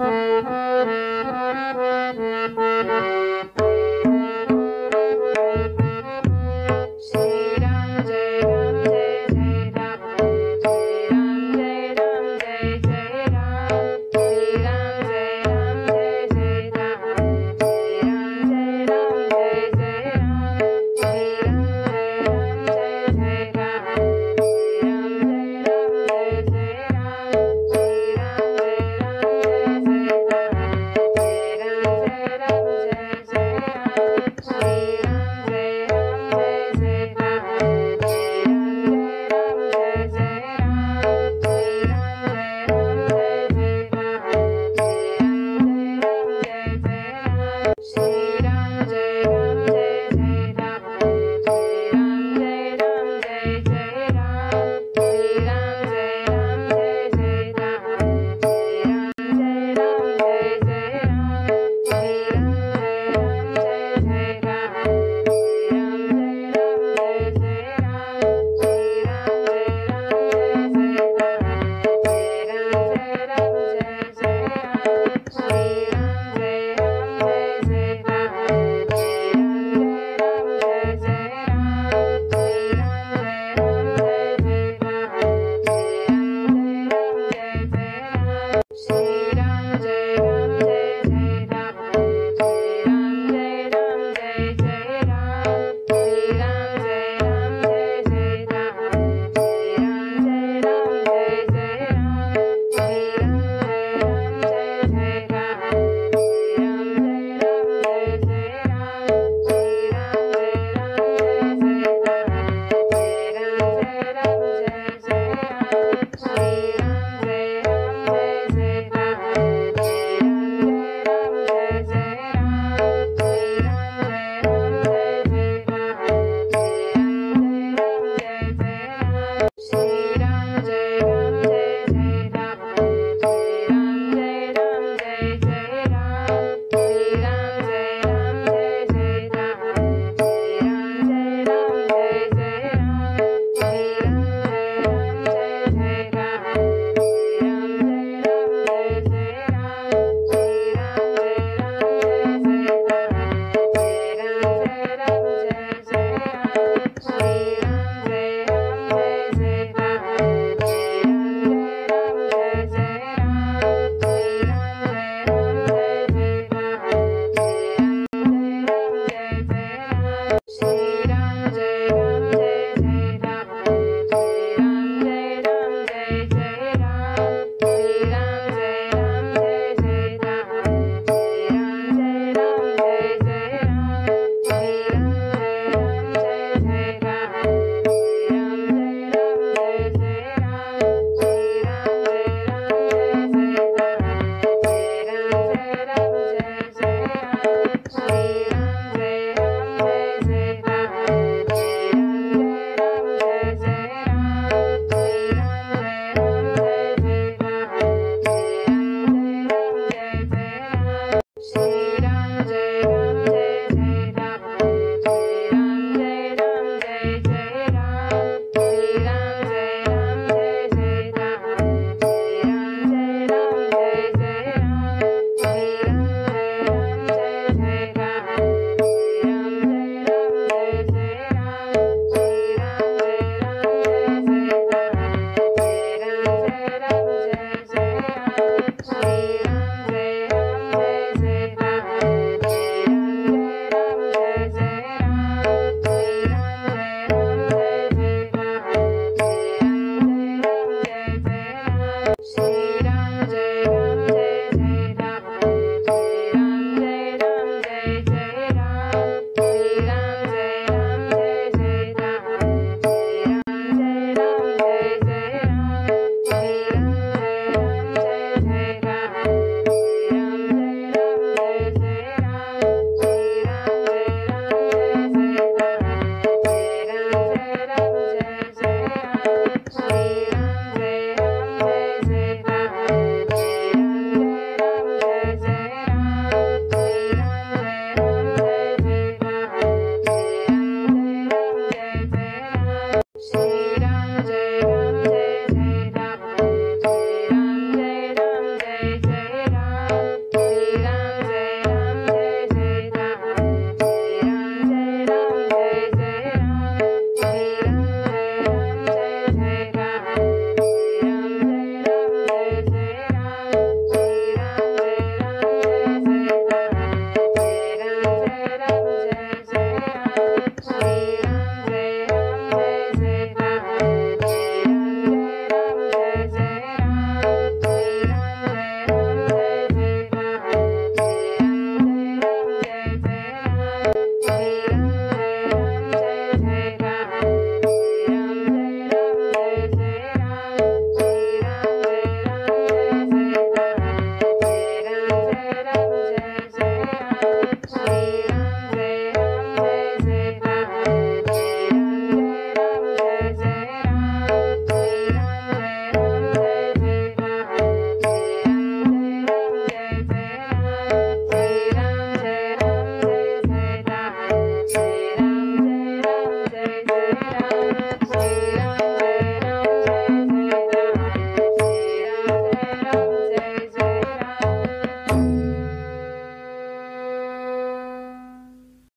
Música